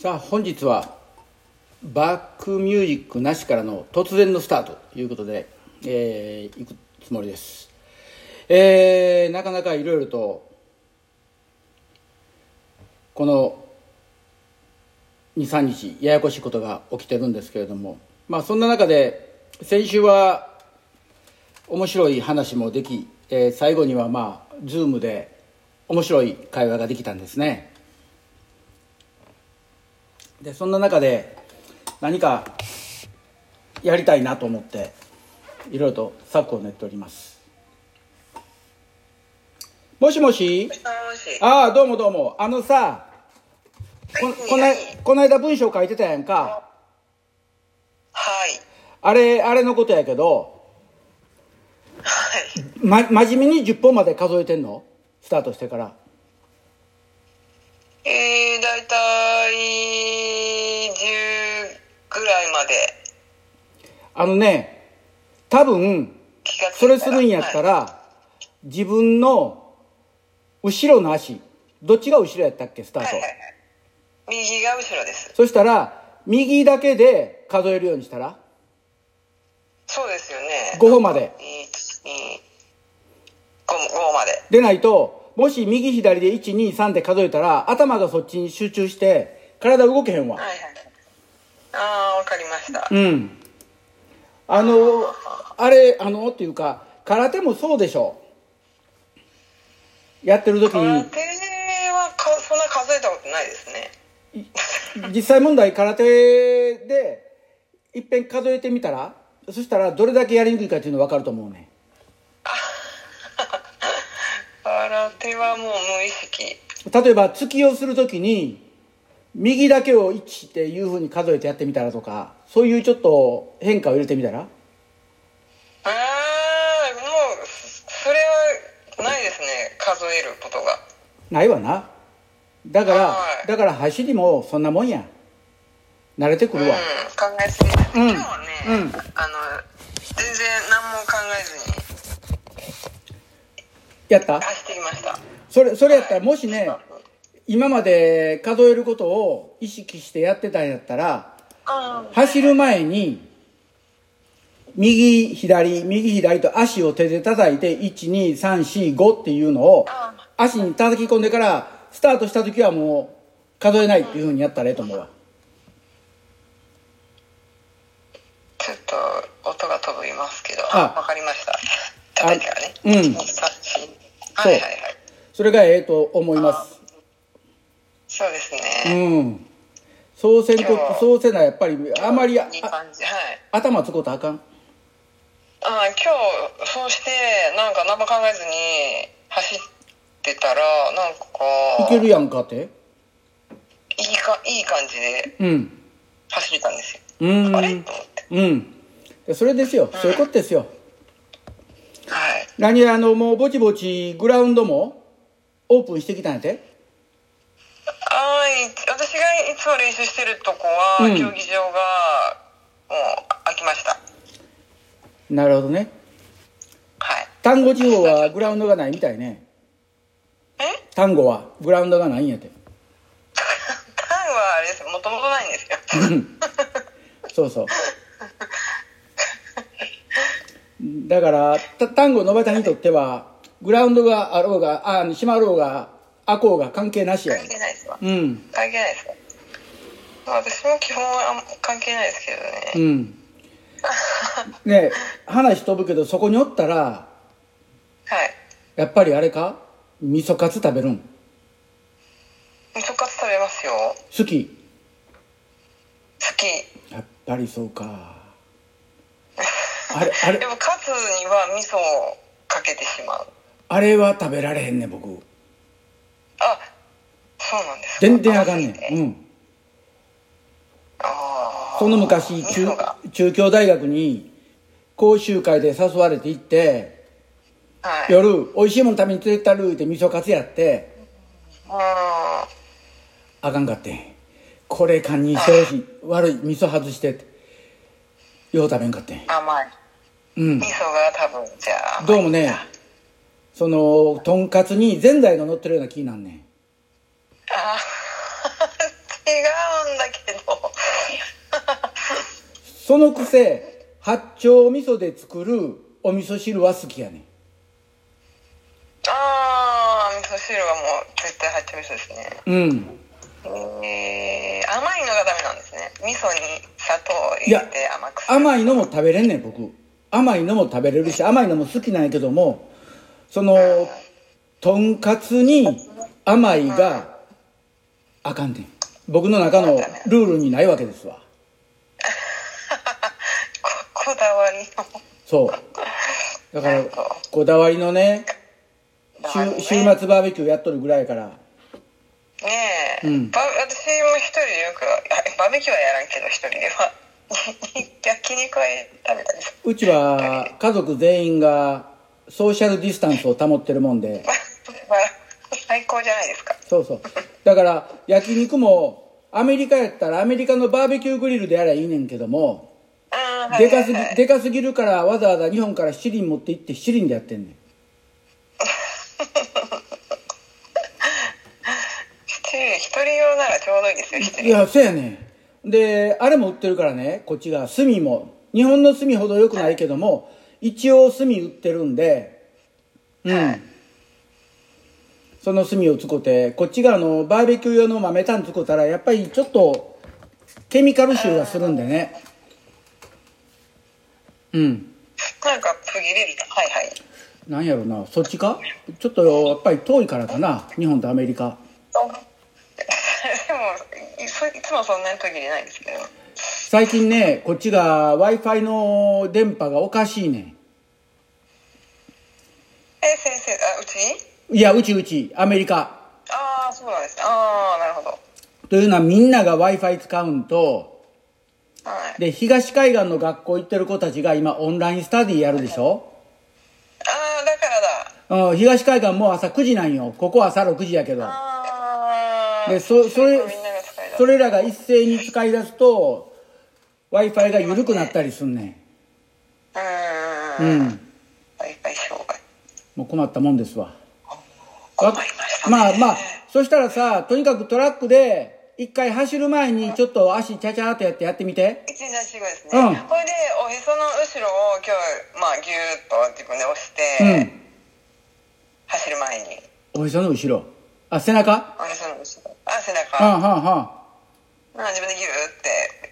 さあ本日はバックミュージックなしからの突然のスタートということで、えー、行くつもりです、えー、なかなかいろいろとこの23日ややこしいことが起きてるんですけれどもまあそんな中で先週は面白い話もでき、えー最後にはまあ Zoom で面白い会話ができたんですね。でそんな中で何かやりたいなと思っていろいろと策を練っております。もしもし？ああどうもどうも。あのさこはいこのはい。この間文章書いてたやんか。はい。あれあれのことやけど、はい。ま、真面目に10本まで数えてんの？スタートしてからえー、だいたい10ぐらいまであのね多分それするんやったら、はい自分の後ろの足どっちが後ろやったっけスタート、はいはいはい。右が後ろです。そしたら右だけで数えるようにしたら？そうですよね。5本まで1、2、5, 5まで。でないともし右左で123って数えたら頭がそっちに集中して体動けへんわはいはい。ああ、わかりました。うんあのあれあのっていうか空手もそうでしょやってる時空に手はかそんな数えたことないですね。実際問題空手でいっぺん数えてみたらそしたらどれだけやりにくいかっていうの分かると思うね空手はもう無意識。例えば突きをするときに右だけを1っていうふうに数えてやってみたらとかそういうちょっと変化を入れてみたら？ああ、もう、それはないですね。数えることが。ないわな。だからはい。だから走りもそんなもんや。慣れてくうん、るわ、考えすぎ。です、うん。今日はね、うん。あの全然何も考えずにやった？走ってきました。それそれやったらもしね今まで数えることを意識してやってたんやったらあ走る前に右左右左と足を手で叩いて12345っていうのをあ足に叩き込んでからスタートした時はもう数えないっていうふうにやったらええと思うわ。ちょっと音が飛びますけど。あ。わかりました。叩いね。うん。1 2 3 4はいはいはい。それがええと思います。そうですうね、ん。そうせんとそうせなやっぱりあまりあいい感じはい。頭つことあかん？あ今日そうしてなんか何も考えずに走ってたらなんかいけるやんかって？いいかいい感じでうん。走れたんですよ。うん。あれ？と思って。うん。でそれですよ。そういうことですよ。はい何あのもうぼちぼちグラウンドもオープンしてきたんやて？はい。私がいつも練習してるとこは、うん。競技場がもう開きました。なるほどね。はい。丹後地方はグラウンドがないみたいね。え？丹後はグラウンドがないんやて。タンはあれです。もともとないんですよ。そうそう だからた丹後野端にとってはグラウンドがあろうがあ閉まろうが開こうが関係なしや。関係ないですわ。うん。関係ないです。わまあ私も基本は関係ないですけどね、うん。ね話飛ぶけどそこにおったらはい。やっぱりあれか？味噌カツ食べるん？味噌カツ食べますよ。好き？好き。やっぱりそうかあれあれ。でもカツには味噌をかけてしまう。あれは食べられへんね僕。あそうなんですか。全然あかんねん。うん。ああその昔味中中京大学に講習会で誘われて行ってはい。夜美味しいもん食べに連れてったるって味噌カツやってああかんかってん。これ堪忍してほしい悪い味噌外してってよう食べんかって甘いうん。味噌が多分じゃあどうもねそのとんかつにぜんざいが乗ってるような気になんねん。あ うんだけど。そのくせ八丁味噌で作るお味噌汁は好きやねん。ああ味噌汁はもう絶対入ってる味噌ですね。うん。えー、甘いのがダメなんですね。味噌に砂糖入れて甘くする。甘いのも食べれんねん僕甘いのも食べれるし甘いのも好きなんやけどもそのとんかつに甘いがあかんねん。僕の中のルールにないわけですわ。ここだわりの。そう。だからこだわりのねだわりね。週週末バーベキューやっとるぐらいやから。ねえ、うん。ば私も一人でよくあバーベキューはやらんけど一人では焼肉は食べたりするうちは家族全員がソーシャルディスタンスを保ってるもんで。まあ最高じゃないですか。そうそう。だから焼肉もアメリカやったらアメリカのバーベキューグリルでやりゃいいねんけどもうんでかすぎでかすぎるからわざわざ日本から七輪持って行って七輪でやってんねん。一 人一人用ならちょうどいいですよいやそうやねんであれも売ってるからねこっちが炭も。日本の炭ほど良くないけども一応炭売ってるんでうん。その炭を使ってこっちがあのバーベキュー用の豆炭使ったらやっぱりちょっとケミカル臭がするんでね。うん。なんか途切れるはいはい。なんやろな。そっちか？ちょっとやっぱり遠いからかな。日本とアメリカでもいそいつもそんなに途切れないですけど。最近ねこっちが w i f i の電波がおかしいねん。え先生あうち？いやうちうち。アメリカ。ああそうなんですね。ああなるほど。というのはみんなが w i f i 使うんとはい。で東海岸の学校行ってる子たちが今オンラインスタディやるでしょ、ああだからだ。うん、東海岸もう朝9時なんよ。ここは朝6時やけど。ああでそそれそれらが一斉に使い出すと w i f i が緩くなったりすんねうん。んうん。Wi-Fi 障害。もう困ったもんですわ。困りましたね。まあまあそしたらさとにかくトラックで一回走る前にちょっと足チャチャーっとやってやってみて。一日四五ですね、うん。これでおへその後ろを今日まあギューッと自分で押して、うん。走る前に。おへその後ろ。あ背中？おへその背中、はあはあ自分でギューって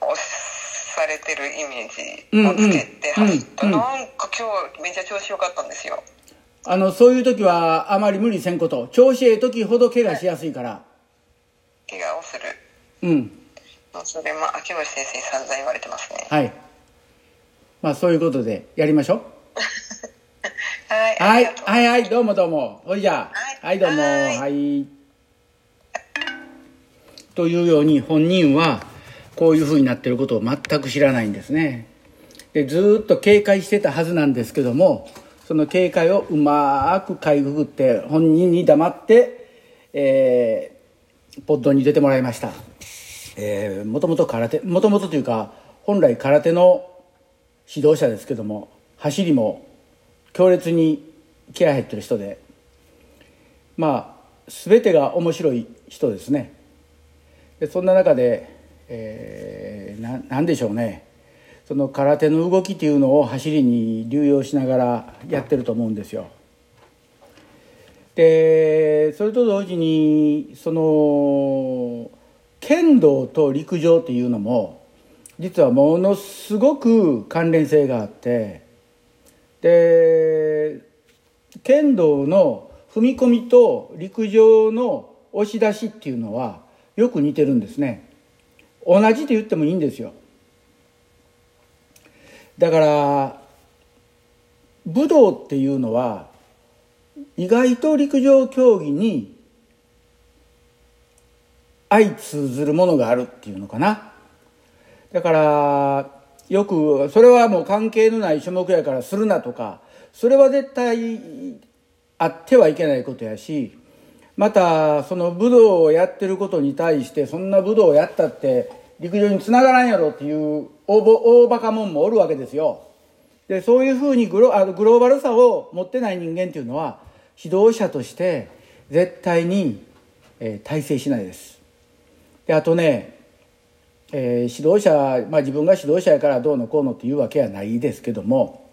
押されてるイメージをつけてうんうん走った、うんなんか今日めっちゃ調子良かったんですよ。あのそういう時はあまり無理せんこと。調子ええ時ほど怪我しやすいから。怪我をする。うん。まあそれも秋星先生に散々言われてますね。はい。まあそういうことでやりましょう。はいはいはいはい。どうもどうも。ほいじゃあ。はい。はいどうも。はい。はいというように本人はこういうふうになってることを全く知らないんですね。でずっと警戒してたはずなんですけどもその警戒をうまくかいくぐって本人に黙って、えーポッドに出てもらいました。えーもともと空手もともとというか本来空手の指導者ですけども走りも強烈に気合入ってる人でまあ全てが面白い人ですね。でそんな中で、えー、ななんでしょうね。その空手の動きっていうのを走りに流用しながらやってると思うんですよ。でそれと同時にその剣道と陸上っていうのも実はものすごく関連性があってで剣道の踏み込みと陸上の押し出しっていうのはよく似てるんですね。同じって言ってもいいんですよ。だから武道っていうのは意外と陸上競技に相通ずるものがあるっていうのかな。だからよくそれはもう関係のない種目やからするなとかそれは絶対あってはいけないことやしまたその武道をやってることに対してそんな武道をやったって陸上につながらんやろっていう大ぼ大バカもんもおるわけですよ。でそういうふうにグロあグローバルさを持ってない人間っていうのは指導者として絶対に、えー大成しないです。であとね、えー、指導者、まあ、自分が指導者やからどうのこうのっていうわけはないですけども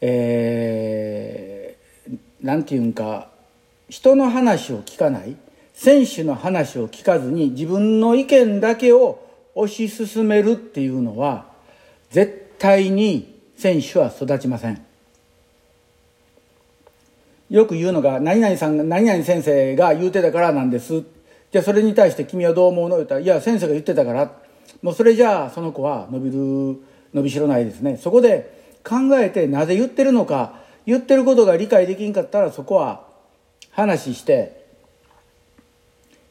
えー、なんていうんか人の話を聞かない。選手の話を聞かずに自分の意見だけを推し進めるっていうのは絶対に選手は育ちません。よく言うのが何々さんが何々先生が言うてたからなんです。じゃあそれに対して君はどう思うの？言ったらいや先生が言ってたから。もうそれじゃあその子は伸びる伸びしろないですね。そこで考えてなぜ言ってるのか言ってることが理解できんかったらそこは話して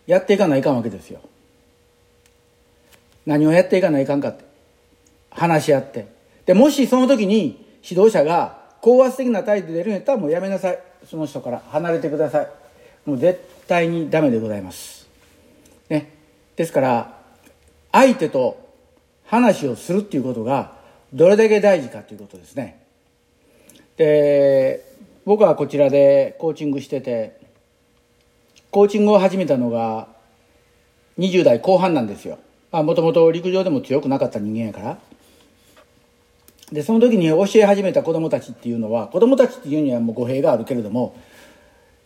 やっていかないかんわけですよ。何をやっていかないかんかって。話し合って。でもしその時に指導者が高圧的な態度で出るんやったらもうやめなさい。その人から離れてください。もう絶対にダメでございます。ね。ですから相手と話をするっていうことがどれだけ大事かということですね。で僕はこちらでコーチングしててコーチングを始めたのが20代後半なんですよ。もともと陸上でも強くなかった人間やから。でその時に教え始めた子供たちっていうのは子供たちっていうにはもう語弊があるけれども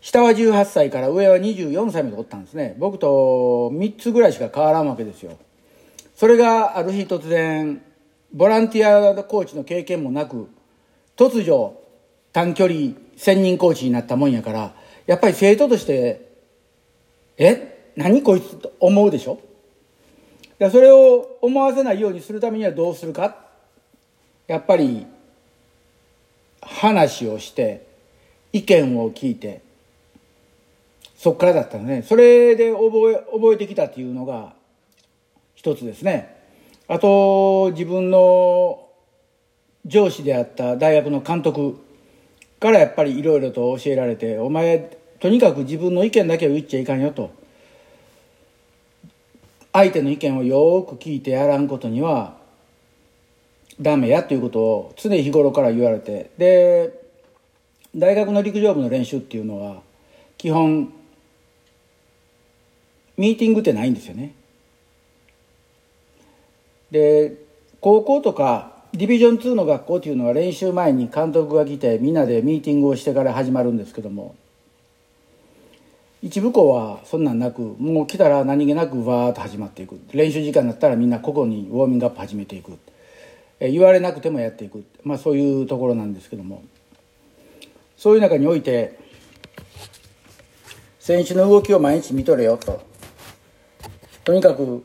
下は18歳から上は24歳までおったんですね。僕と3つぐらいしか変わらんわけですよ。それがある日突然ボランティアコーチの経験もなく突如短距離専任コーチになったもんやからやっぱり生徒としてえ？何こいつと思うでしょ？それを思わせないようにするためにはどうするか？やっぱり話をして意見を聞いてそっからだったのね。それで覚え覚えてきたっていうのが一つですね。あと自分の上司であった大学の監督からやっぱりいろいろと教えられてお前とにかく自分の意見だけを言っちゃいかんよと。相手の意見をよく聞いてやらんことにはダメやということを常日頃から言われて。で大学の陸上部の練習っていうのは基本ミーティングってないんですよね。で高校とかディビジョン2の学校っていうのは練習前に監督が来てみんなでミーティングをしてから始まるんですけども一部校はそんなんなくもう来たら何気なくわーっと始まっていく。練習時間になったらみんな個々にウォーミングアップ始めていく。言われなくてもやっていく、まあ、そういうところなんですけども。そういう中において選手の動きを毎日見とれよと。とにかく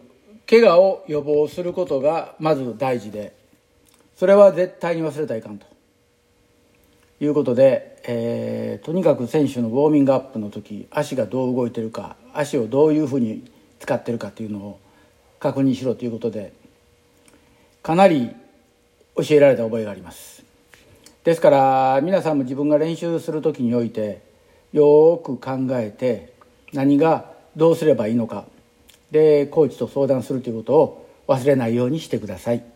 怪我を予防することがまず大事でそれは絶対に忘れたらいかんと。いうことで、えー、とにかく選手のウォーミングアップの時足がどう動いてるか足をどういうふうに使ってるかっていうのを確認しろということでかなり教えられた覚えがあります。ですから皆さんも自分が練習する時においてよく考えて何がどうすればいいのかでコーチと相談するということを忘れないようにしてください。